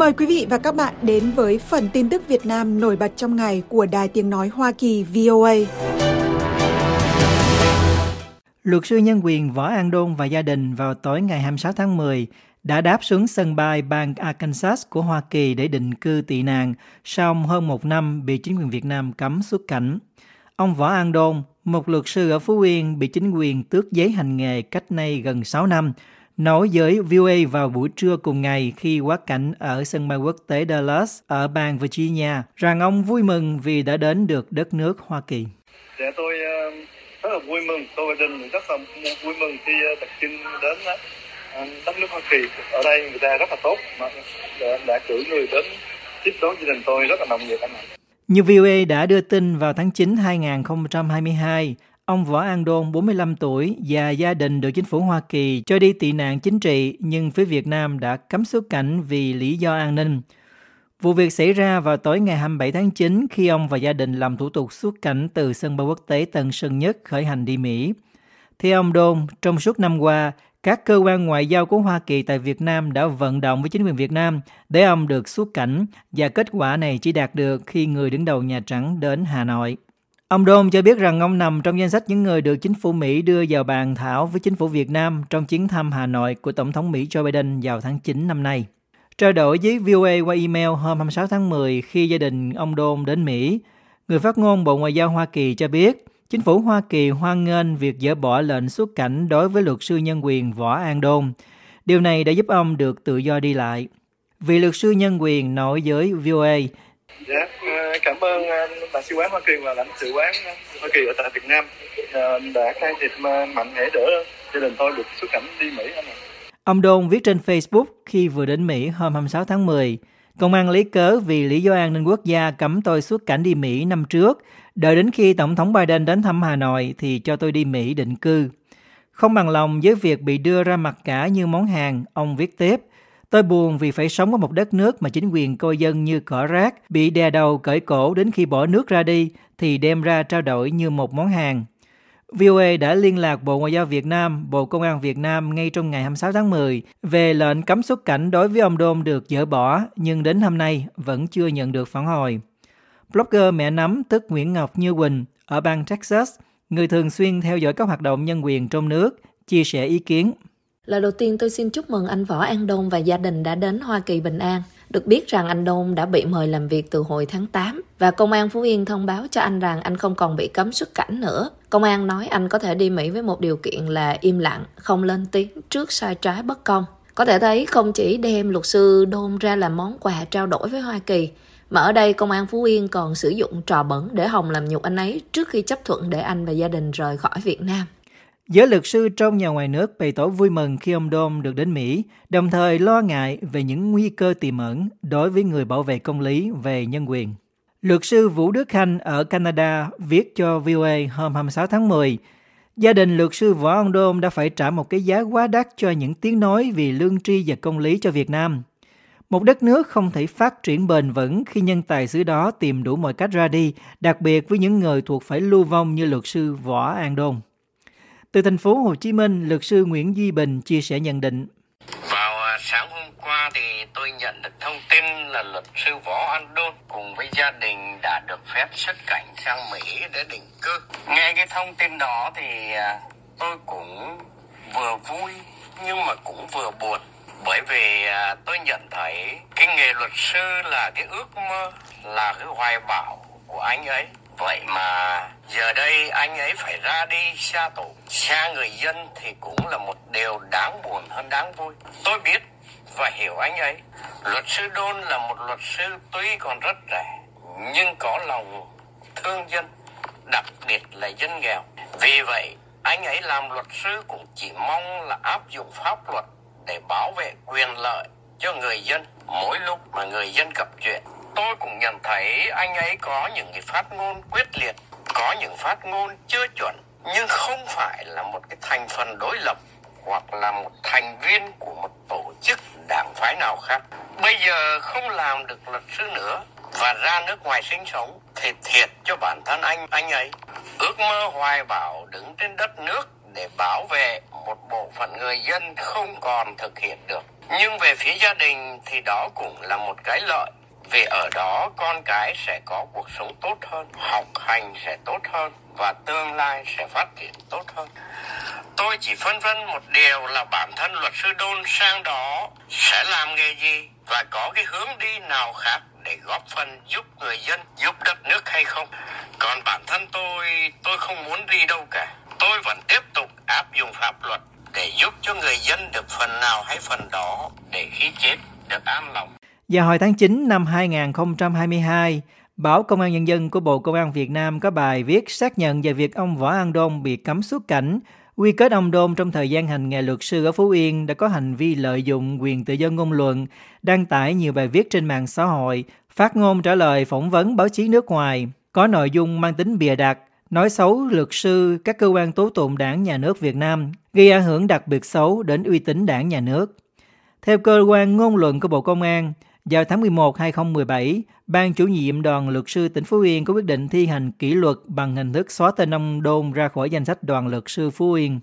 Mời quý vị và các bạn đến với phần tin tức Việt Nam nổi bật trong ngày của Đài Tiếng Nói Hoa Kỳ VOA. Luật sư nhân quyền Võ An Đôn và gia đình vào tối ngày 26 tháng 10 đã đáp xuống sân bay bang Arkansas của Hoa Kỳ để định cư tị nạn sau hơn một năm bị chính quyền Việt Nam cấm xuất cảnh. Ông Võ An Đôn, một luật sư ở Phú Yên bị chính quyền tước giấy hành nghề cách nay gần 6 năm, nói với VOA vào buổi trưa cùng ngày khi quá cảnh ở sân bay quốc tế Dallas ở bang Virginia rằng ông vui mừng vì đã đến được đất nước Hoa Kỳ. Dạ tôi uh, rất là vui mừng, tôi và đình rất là vui mừng khi uh, đặt chân đến uh, đất nước Hoa Kỳ. Ở đây người ta rất là tốt, mà đã, đã cử người đến tiếp đón gia đình tôi rất là nồng nhiệt anh ạ. Như VOA đã đưa tin vào tháng 9 2022, Ông Võ An Đôn, 45 tuổi và gia đình được chính phủ Hoa Kỳ cho đi tị nạn chính trị nhưng phía Việt Nam đã cấm xuất cảnh vì lý do an ninh. Vụ việc xảy ra vào tối ngày 27 tháng 9 khi ông và gia đình làm thủ tục xuất cảnh từ sân bay quốc tế Tân Sơn Nhất khởi hành đi Mỹ. Theo ông Đôn, trong suốt năm qua, các cơ quan ngoại giao của Hoa Kỳ tại Việt Nam đã vận động với chính quyền Việt Nam để ông được xuất cảnh và kết quả này chỉ đạt được khi người đứng đầu Nhà Trắng đến Hà Nội. Ông Đôn cho biết rằng ông nằm trong danh sách những người được chính phủ Mỹ đưa vào bàn thảo với chính phủ Việt Nam trong chuyến thăm Hà Nội của Tổng thống Mỹ Joe Biden vào tháng 9 năm nay. Trao đổi với VOA qua email hôm 26 tháng 10 khi gia đình ông Đôn đến Mỹ, người phát ngôn Bộ Ngoại giao Hoa Kỳ cho biết chính phủ Hoa Kỳ hoan nghênh việc dỡ bỏ lệnh xuất cảnh đối với luật sư nhân quyền Võ An Đôn. Điều này đã giúp ông được tự do đi lại. Vị luật sư nhân quyền nói với VOA, Dạ, ờ, cảm ơn ờ, đại sứ quán Hoa Kỳ và lãnh sự quán Hoa Kỳ ở tại Việt Nam ờ, đã khai thiệp mạnh mẽ đỡ gia đình tôi được xuất cảnh đi Mỹ anh ạ. Ông Đôn viết trên Facebook khi vừa đến Mỹ hôm 26 tháng 10, công an lấy cớ vì lý do an ninh quốc gia cấm tôi xuất cảnh đi Mỹ năm trước, đợi đến khi Tổng thống Biden đến thăm Hà Nội thì cho tôi đi Mỹ định cư. Không bằng lòng với việc bị đưa ra mặt cả như món hàng, ông viết tiếp, Tôi buồn vì phải sống ở một đất nước mà chính quyền coi dân như cỏ rác, bị đè đầu cởi cổ đến khi bỏ nước ra đi thì đem ra trao đổi như một món hàng. VOA đã liên lạc Bộ Ngoại giao Việt Nam, Bộ Công an Việt Nam ngay trong ngày 26 tháng 10 về lệnh cấm xuất cảnh đối với ông Đôn được dỡ bỏ, nhưng đến hôm nay vẫn chưa nhận được phản hồi. Blogger mẹ nắm tức Nguyễn Ngọc Như Quỳnh ở bang Texas, người thường xuyên theo dõi các hoạt động nhân quyền trong nước, chia sẻ ý kiến Lời đầu tiên tôi xin chúc mừng anh Võ An Đôn và gia đình đã đến Hoa Kỳ bình an. Được biết rằng anh Đôn đã bị mời làm việc từ hồi tháng 8 và công an Phú Yên thông báo cho anh rằng anh không còn bị cấm xuất cảnh nữa. Công an nói anh có thể đi Mỹ với một điều kiện là im lặng, không lên tiếng trước sai trái bất công. Có thể thấy không chỉ đem luật sư Đôn ra làm món quà trao đổi với Hoa Kỳ, mà ở đây công an Phú Yên còn sử dụng trò bẩn để Hồng làm nhục anh ấy trước khi chấp thuận để anh và gia đình rời khỏi Việt Nam. Giới luật sư trong và ngoài nước bày tỏ vui mừng khi ông Dom được đến Mỹ, đồng thời lo ngại về những nguy cơ tiềm ẩn đối với người bảo vệ công lý về nhân quyền. Luật sư Vũ Đức Khanh ở Canada viết cho VOA hôm 26 tháng 10, gia đình luật sư Võ Ông Đôm đã phải trả một cái giá quá đắt cho những tiếng nói vì lương tri và công lý cho Việt Nam. Một đất nước không thể phát triển bền vững khi nhân tài xứ đó tìm đủ mọi cách ra đi, đặc biệt với những người thuộc phải lưu vong như luật sư Võ An Đôn. Từ thành phố Hồ Chí Minh, luật sư Nguyễn Duy Bình chia sẻ nhận định. Vào à, sáng hôm qua thì tôi nhận được thông tin là luật sư Võ An Đôn cùng với gia đình đã được phép xuất cảnh sang Mỹ để định cư. Nghe cái thông tin đó thì à, tôi cũng vừa vui nhưng mà cũng vừa buồn bởi vì à, tôi nhận thấy cái nghề luật sư là cái ước mơ là cái hoài bão của anh ấy vậy mà giờ đây anh ấy phải ra đi xa tổ, xa người dân thì cũng là một điều đáng buồn hơn đáng vui. Tôi biết và hiểu anh ấy. Luật sư đôn là một luật sư tuy còn rất trẻ, nhưng có lòng thương dân, đặc biệt là dân nghèo. Vì vậy, anh ấy làm luật sư cũng chỉ mong là áp dụng pháp luật để bảo vệ quyền lợi cho người dân mỗi lúc mà người dân gặp chuyện tôi cũng nhận thấy anh ấy có những cái phát ngôn quyết liệt, có những phát ngôn chưa chuẩn, nhưng không phải là một cái thành phần đối lập hoặc là một thành viên của một tổ chức đảng phái nào khác. Bây giờ không làm được luật sư nữa và ra nước ngoài sinh sống thì thiệt cho bản thân anh anh ấy. Ước mơ hoài bảo đứng trên đất nước để bảo vệ một bộ phận người dân không còn thực hiện được. Nhưng về phía gia đình thì đó cũng là một cái lợi vì ở đó con cái sẽ có cuộc sống tốt hơn, học hành sẽ tốt hơn và tương lai sẽ phát triển tốt hơn. Tôi chỉ phân vân một điều là bản thân luật sư Đôn sang đó sẽ làm nghề gì và có cái hướng đi nào khác để góp phần giúp người dân, giúp đất nước hay không. Còn bản thân tôi, tôi không muốn đi đâu cả. Tôi vẫn tiếp tục áp dụng pháp luật để giúp cho người dân được phần nào hay phần đó để khi chết được an lòng. Và hồi tháng 9 năm 2022, Báo Công an Nhân dân của Bộ Công an Việt Nam có bài viết xác nhận về việc ông Võ An Đôn bị cấm xuất cảnh. Quy kết ông Đôn trong thời gian hành nghề luật sư ở Phú Yên đã có hành vi lợi dụng quyền tự do ngôn luận, đăng tải nhiều bài viết trên mạng xã hội, phát ngôn trả lời phỏng vấn báo chí nước ngoài, có nội dung mang tính bìa đặt, nói xấu luật sư, các cơ quan tố tụng đảng nhà nước Việt Nam, gây ảnh hưởng đặc biệt xấu đến uy tín đảng nhà nước. Theo cơ quan ngôn luận của Bộ Công an, vào tháng 11 2017, Ban chủ nhiệm đoàn luật sư tỉnh Phú Yên có quyết định thi hành kỷ luật bằng hình thức xóa tên ông Đôn ra khỏi danh sách đoàn luật sư Phú Yên.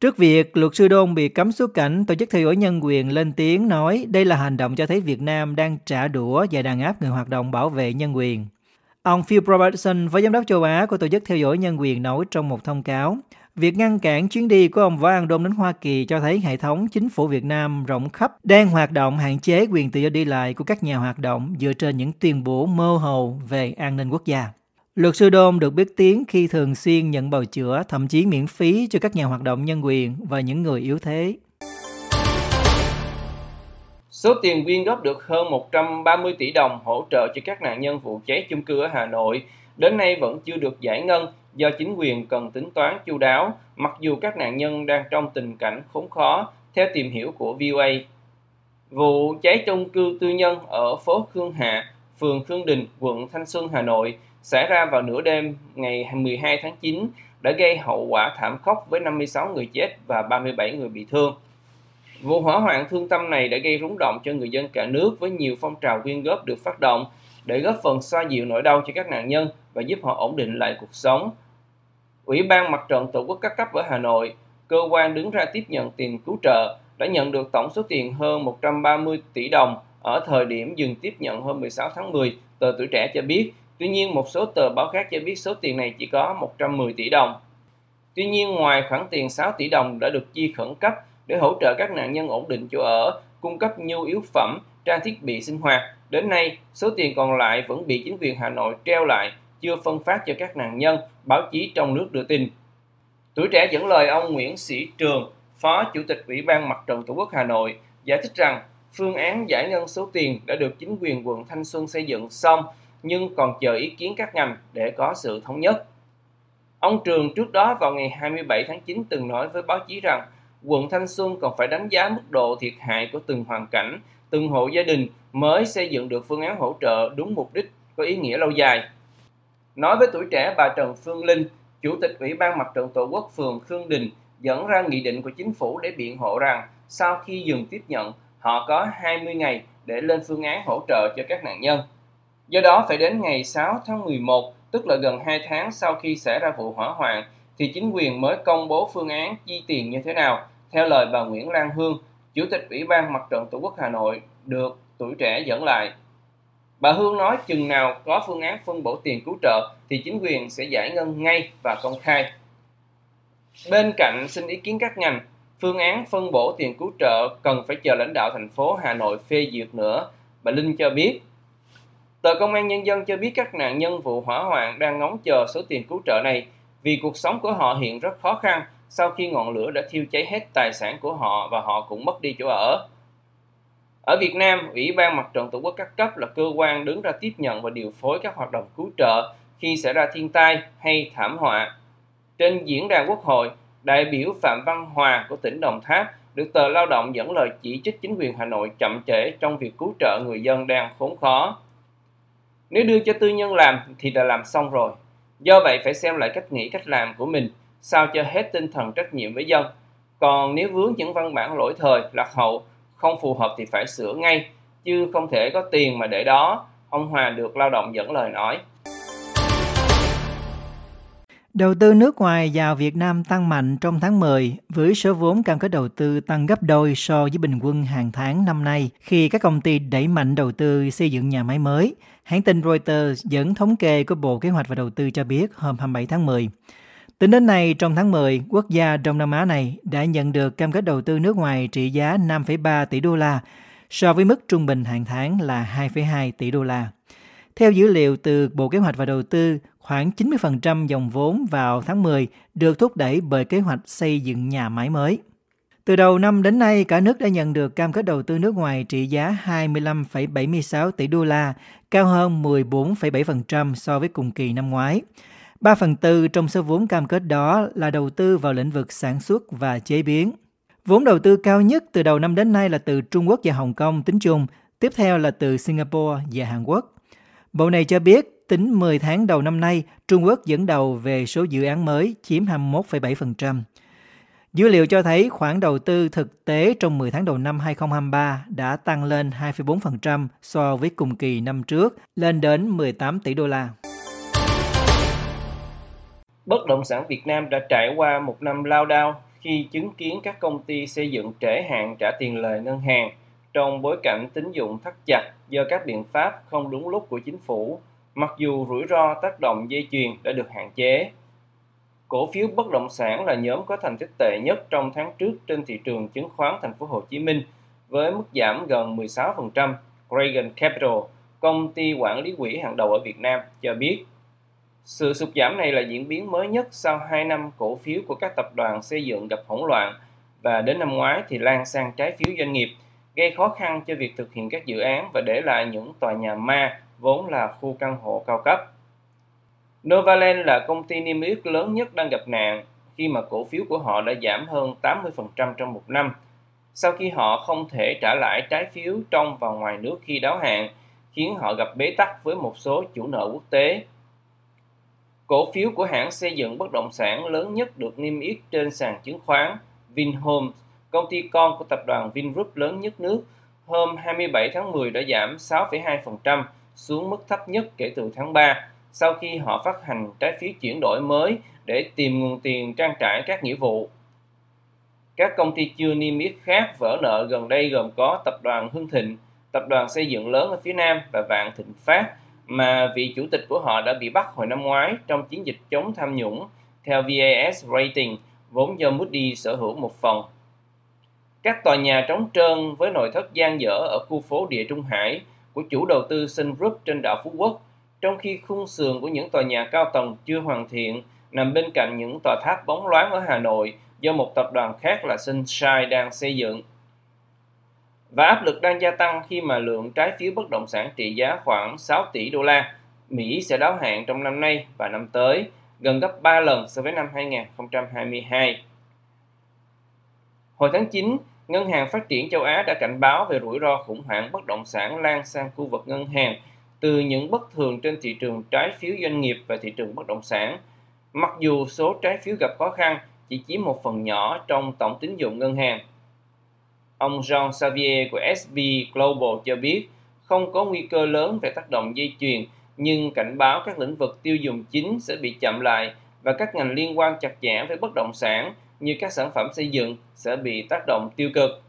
Trước việc luật sư Đôn bị cấm xuất cảnh, Tổ chức Theo dõi Nhân quyền lên tiếng nói đây là hành động cho thấy Việt Nam đang trả đũa và đàn áp người hoạt động bảo vệ nhân quyền. Ông Phil Robertson, Phó Giám đốc châu Á của Tổ chức Theo dõi Nhân quyền nói trong một thông cáo, Việc ngăn cản chuyến đi của ông Võ An Đôn đến Hoa Kỳ cho thấy hệ thống chính phủ Việt Nam rộng khắp đang hoạt động hạn chế quyền tự do đi lại của các nhà hoạt động dựa trên những tuyên bố mơ hồ về an ninh quốc gia. Luật sư Đôn được biết tiếng khi thường xuyên nhận bào chữa, thậm chí miễn phí cho các nhà hoạt động nhân quyền và những người yếu thế. Số tiền quyên góp được hơn 130 tỷ đồng hỗ trợ cho các nạn nhân vụ cháy chung cư ở Hà Nội đến nay vẫn chưa được giải ngân do chính quyền cần tính toán chu đáo, mặc dù các nạn nhân đang trong tình cảnh khốn khó, theo tìm hiểu của VOA. Vụ cháy chung cư tư nhân ở phố Khương Hạ, phường Khương Đình, quận Thanh Xuân, Hà Nội xảy ra vào nửa đêm ngày 12 tháng 9 đã gây hậu quả thảm khốc với 56 người chết và 37 người bị thương. Vụ hỏa hoạn thương tâm này đã gây rúng động cho người dân cả nước với nhiều phong trào quyên góp được phát động để góp phần xoa dịu nỗi đau cho các nạn nhân và giúp họ ổn định lại cuộc sống. Ủy ban Mặt trận Tổ quốc các cấp ở Hà Nội, cơ quan đứng ra tiếp nhận tiền cứu trợ, đã nhận được tổng số tiền hơn 130 tỷ đồng ở thời điểm dừng tiếp nhận hôm 16 tháng 10, tờ Tuổi Trẻ cho biết. Tuy nhiên, một số tờ báo khác cho biết số tiền này chỉ có 110 tỷ đồng. Tuy nhiên, ngoài khoản tiền 6 tỷ đồng đã được chi khẩn cấp để hỗ trợ các nạn nhân ổn định chỗ ở, cung cấp nhu yếu phẩm, trang thiết bị sinh hoạt, đến nay số tiền còn lại vẫn bị chính quyền Hà Nội treo lại chưa phân phát cho các nạn nhân, báo chí trong nước đưa tin. Tuổi trẻ dẫn lời ông Nguyễn Sĩ Trường, Phó Chủ tịch Ủy ban Mặt trận Tổ quốc Hà Nội, giải thích rằng phương án giải ngân số tiền đã được chính quyền quận Thanh Xuân xây dựng xong nhưng còn chờ ý kiến các ngành để có sự thống nhất. Ông Trường trước đó vào ngày 27 tháng 9 từng nói với báo chí rằng quận Thanh Xuân còn phải đánh giá mức độ thiệt hại của từng hoàn cảnh, từng hộ gia đình mới xây dựng được phương án hỗ trợ đúng mục đích có ý nghĩa lâu dài. Nói với tuổi trẻ bà Trần Phương Linh, Chủ tịch Ủy ban Mặt trận Tổ quốc phường Khương Đình dẫn ra nghị định của chính phủ để biện hộ rằng sau khi dừng tiếp nhận, họ có 20 ngày để lên phương án hỗ trợ cho các nạn nhân. Do đó phải đến ngày 6 tháng 11, tức là gần 2 tháng sau khi xảy ra vụ hỏa hoạn, thì chính quyền mới công bố phương án chi tiền như thế nào, theo lời bà Nguyễn Lan Hương, Chủ tịch Ủy ban Mặt trận Tổ quốc Hà Nội được tuổi trẻ dẫn lại. Bà Hương nói chừng nào có phương án phân bổ tiền cứu trợ thì chính quyền sẽ giải ngân ngay và công khai. Bên cạnh xin ý kiến các ngành, phương án phân bổ tiền cứu trợ cần phải chờ lãnh đạo thành phố Hà Nội phê duyệt nữa. Bà Linh cho biết, Tờ Công an Nhân dân cho biết các nạn nhân vụ hỏa hoạn đang ngóng chờ số tiền cứu trợ này vì cuộc sống của họ hiện rất khó khăn sau khi ngọn lửa đã thiêu cháy hết tài sản của họ và họ cũng mất đi chỗ ở. Ở Việt Nam, Ủy ban Mặt trận Tổ quốc các cấp là cơ quan đứng ra tiếp nhận và điều phối các hoạt động cứu trợ khi xảy ra thiên tai hay thảm họa. Trên diễn đàn Quốc hội, đại biểu Phạm Văn Hòa của tỉnh Đồng Tháp được tờ Lao động dẫn lời chỉ trích chính quyền Hà Nội chậm trễ trong việc cứu trợ người dân đang khốn khó. Nếu đưa cho tư nhân làm thì đã làm xong rồi. Do vậy phải xem lại cách nghĩ cách làm của mình, sao cho hết tinh thần trách nhiệm với dân. Còn nếu vướng những văn bản lỗi thời, lạc hậu không phù hợp thì phải sửa ngay, chứ không thể có tiền mà để đó ông Hòa được lao động dẫn lời nói Đầu tư nước ngoài vào Việt Nam tăng mạnh trong tháng 10 với số vốn cam kết đầu tư tăng gấp đôi so với bình quân hàng tháng năm nay, khi các công ty đẩy mạnh đầu tư xây dựng nhà máy mới. Hãng tin Reuters dẫn thống kê của Bộ Kế hoạch và Đầu tư cho biết hôm 27 tháng 10. Tính đến nay, trong tháng 10, quốc gia Đông Nam Á này đã nhận được cam kết đầu tư nước ngoài trị giá 5,3 tỷ đô la, so với mức trung bình hàng tháng là 2,2 tỷ đô la. Theo dữ liệu từ Bộ Kế hoạch và Đầu tư, khoảng 90% dòng vốn vào tháng 10 được thúc đẩy bởi kế hoạch xây dựng nhà máy mới. Từ đầu năm đến nay, cả nước đã nhận được cam kết đầu tư nước ngoài trị giá 25,76 tỷ đô la, cao hơn 14,7% so với cùng kỳ năm ngoái. 3 phần tư trong số vốn cam kết đó là đầu tư vào lĩnh vực sản xuất và chế biến. Vốn đầu tư cao nhất từ đầu năm đến nay là từ Trung Quốc và Hồng Kông tính chung, tiếp theo là từ Singapore và Hàn Quốc. Bộ này cho biết, tính 10 tháng đầu năm nay, Trung Quốc dẫn đầu về số dự án mới chiếm 21,7%. Dữ liệu cho thấy khoản đầu tư thực tế trong 10 tháng đầu năm 2023 đã tăng lên 2,4% so với cùng kỳ năm trước, lên đến 18 tỷ đô la. Bất động sản Việt Nam đã trải qua một năm lao đao khi chứng kiến các công ty xây dựng trễ hạn trả tiền lời ngân hàng trong bối cảnh tín dụng thắt chặt do các biện pháp không đúng lúc của chính phủ, mặc dù rủi ro tác động dây chuyền đã được hạn chế. Cổ phiếu bất động sản là nhóm có thành tích tệ nhất trong tháng trước trên thị trường chứng khoán thành phố Hồ Chí Minh với mức giảm gần 16%. Reagan Capital, công ty quản lý quỹ hàng đầu ở Việt Nam, cho biết sự sụt giảm này là diễn biến mới nhất sau 2 năm cổ phiếu của các tập đoàn xây dựng gặp hỗn loạn và đến năm ngoái thì lan sang trái phiếu doanh nghiệp, gây khó khăn cho việc thực hiện các dự án và để lại những tòa nhà ma vốn là khu căn hộ cao cấp. Novaland là công ty niêm yết lớn nhất đang gặp nạn khi mà cổ phiếu của họ đã giảm hơn 80% trong một năm sau khi họ không thể trả lãi trái phiếu trong và ngoài nước khi đáo hạn, khiến họ gặp bế tắc với một số chủ nợ quốc tế Cổ phiếu của hãng xây dựng bất động sản lớn nhất được niêm yết trên sàn chứng khoán Vinhomes, công ty con của tập đoàn Vingroup lớn nhất nước, hôm 27 tháng 10 đã giảm 6,2% xuống mức thấp nhất kể từ tháng 3 sau khi họ phát hành trái phiếu chuyển đổi mới để tìm nguồn tiền trang trải các nghĩa vụ. Các công ty chưa niêm yết khác vỡ nợ gần đây gồm có tập đoàn Hưng Thịnh, tập đoàn xây dựng lớn ở phía Nam và Vạn Thịnh Phát mà vị chủ tịch của họ đã bị bắt hồi năm ngoái trong chiến dịch chống tham nhũng theo VAS Rating, vốn do Moody sở hữu một phần. Các tòa nhà trống trơn với nội thất gian dở ở khu phố Địa Trung Hải của chủ đầu tư Sun Group trên đảo Phú Quốc, trong khi khung sườn của những tòa nhà cao tầng chưa hoàn thiện nằm bên cạnh những tòa tháp bóng loáng ở Hà Nội do một tập đoàn khác là Sunshine đang xây dựng và áp lực đang gia tăng khi mà lượng trái phiếu bất động sản trị giá khoảng 6 tỷ đô la Mỹ sẽ đáo hạn trong năm nay và năm tới, gần gấp 3 lần so với năm 2022. Hồi tháng 9, Ngân hàng Phát triển châu Á đã cảnh báo về rủi ro khủng hoảng bất động sản lan sang khu vực ngân hàng từ những bất thường trên thị trường trái phiếu doanh nghiệp và thị trường bất động sản. Mặc dù số trái phiếu gặp khó khăn chỉ chiếm một phần nhỏ trong tổng tín dụng ngân hàng, Ông Jean Xavier của SB Global cho biết không có nguy cơ lớn về tác động dây chuyền, nhưng cảnh báo các lĩnh vực tiêu dùng chính sẽ bị chậm lại và các ngành liên quan chặt chẽ với bất động sản như các sản phẩm xây dựng sẽ bị tác động tiêu cực.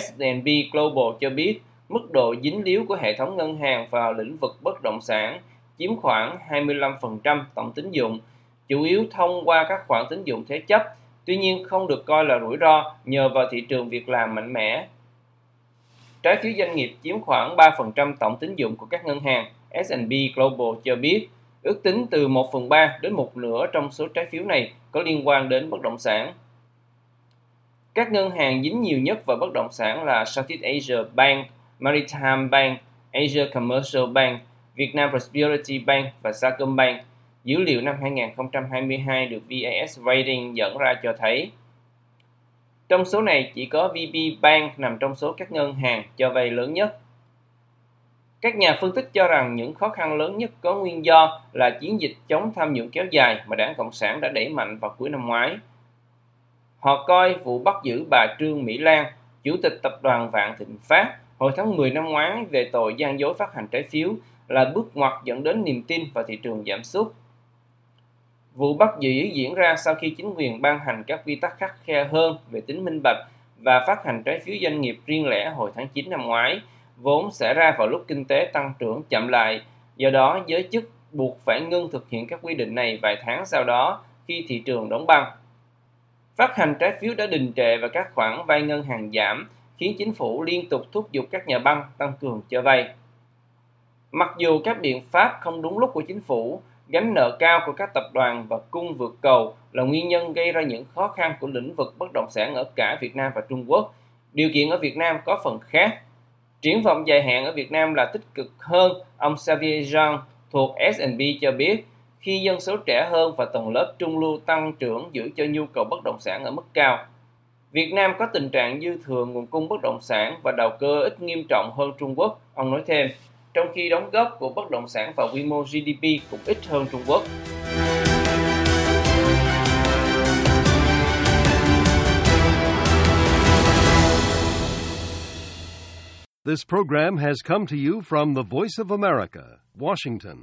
S&P Global cho biết mức độ dính líu của hệ thống ngân hàng vào lĩnh vực bất động sản chiếm khoảng 25% tổng tín dụng, chủ yếu thông qua các khoản tín dụng thế chấp tuy nhiên không được coi là rủi ro nhờ vào thị trường việc làm mạnh mẽ. Trái phiếu doanh nghiệp chiếm khoảng 3% tổng tín dụng của các ngân hàng, S&P Global cho biết, ước tính từ 1 phần 3 đến một nửa trong số trái phiếu này có liên quan đến bất động sản. Các ngân hàng dính nhiều nhất vào bất động sản là Southeast Asia Bank, Maritime Bank, Asia Commercial Bank, Vietnam Prosperity Bank và Sacombank – Dữ liệu năm 2022 được VAS Rating dẫn ra cho thấy trong số này chỉ có VB Bank nằm trong số các ngân hàng cho vay lớn nhất. Các nhà phân tích cho rằng những khó khăn lớn nhất có nguyên do là chiến dịch chống tham nhũng kéo dài mà đảng Cộng sản đã đẩy mạnh vào cuối năm ngoái. Họ coi vụ bắt giữ bà Trương Mỹ Lan, chủ tịch tập đoàn Vạn Thịnh Phát hồi tháng 10 năm ngoái về tội gian dối phát hành trái phiếu là bước ngoặt dẫn đến niềm tin vào thị trường giảm sút Vụ bắt giữ diễn ra sau khi chính quyền ban hành các quy tắc khắc khe hơn về tính minh bạch và phát hành trái phiếu doanh nghiệp riêng lẻ hồi tháng 9 năm ngoái, vốn xảy ra vào lúc kinh tế tăng trưởng chậm lại. Do đó, giới chức buộc phải ngưng thực hiện các quy định này vài tháng sau đó khi thị trường đóng băng. Phát hành trái phiếu đã đình trệ và các khoản vay ngân hàng giảm, khiến chính phủ liên tục thúc giục các nhà băng tăng cường cho vay. Mặc dù các biện pháp không đúng lúc của chính phủ, gánh nợ cao của các tập đoàn và cung vượt cầu là nguyên nhân gây ra những khó khăn của lĩnh vực bất động sản ở cả Việt Nam và Trung Quốc. Điều kiện ở Việt Nam có phần khác. Triển vọng dài hạn ở Việt Nam là tích cực hơn, ông Xavier Jean thuộc S&P cho biết, khi dân số trẻ hơn và tầng lớp trung lưu tăng trưởng giữ cho nhu cầu bất động sản ở mức cao. Việt Nam có tình trạng dư thừa nguồn cung bất động sản và đầu cơ ít nghiêm trọng hơn Trung Quốc, ông nói thêm trong khi đóng góp của bất động sản vào quy mô GDP cũng ít hơn Trung Quốc. This program has come to you from the Voice of America, Washington.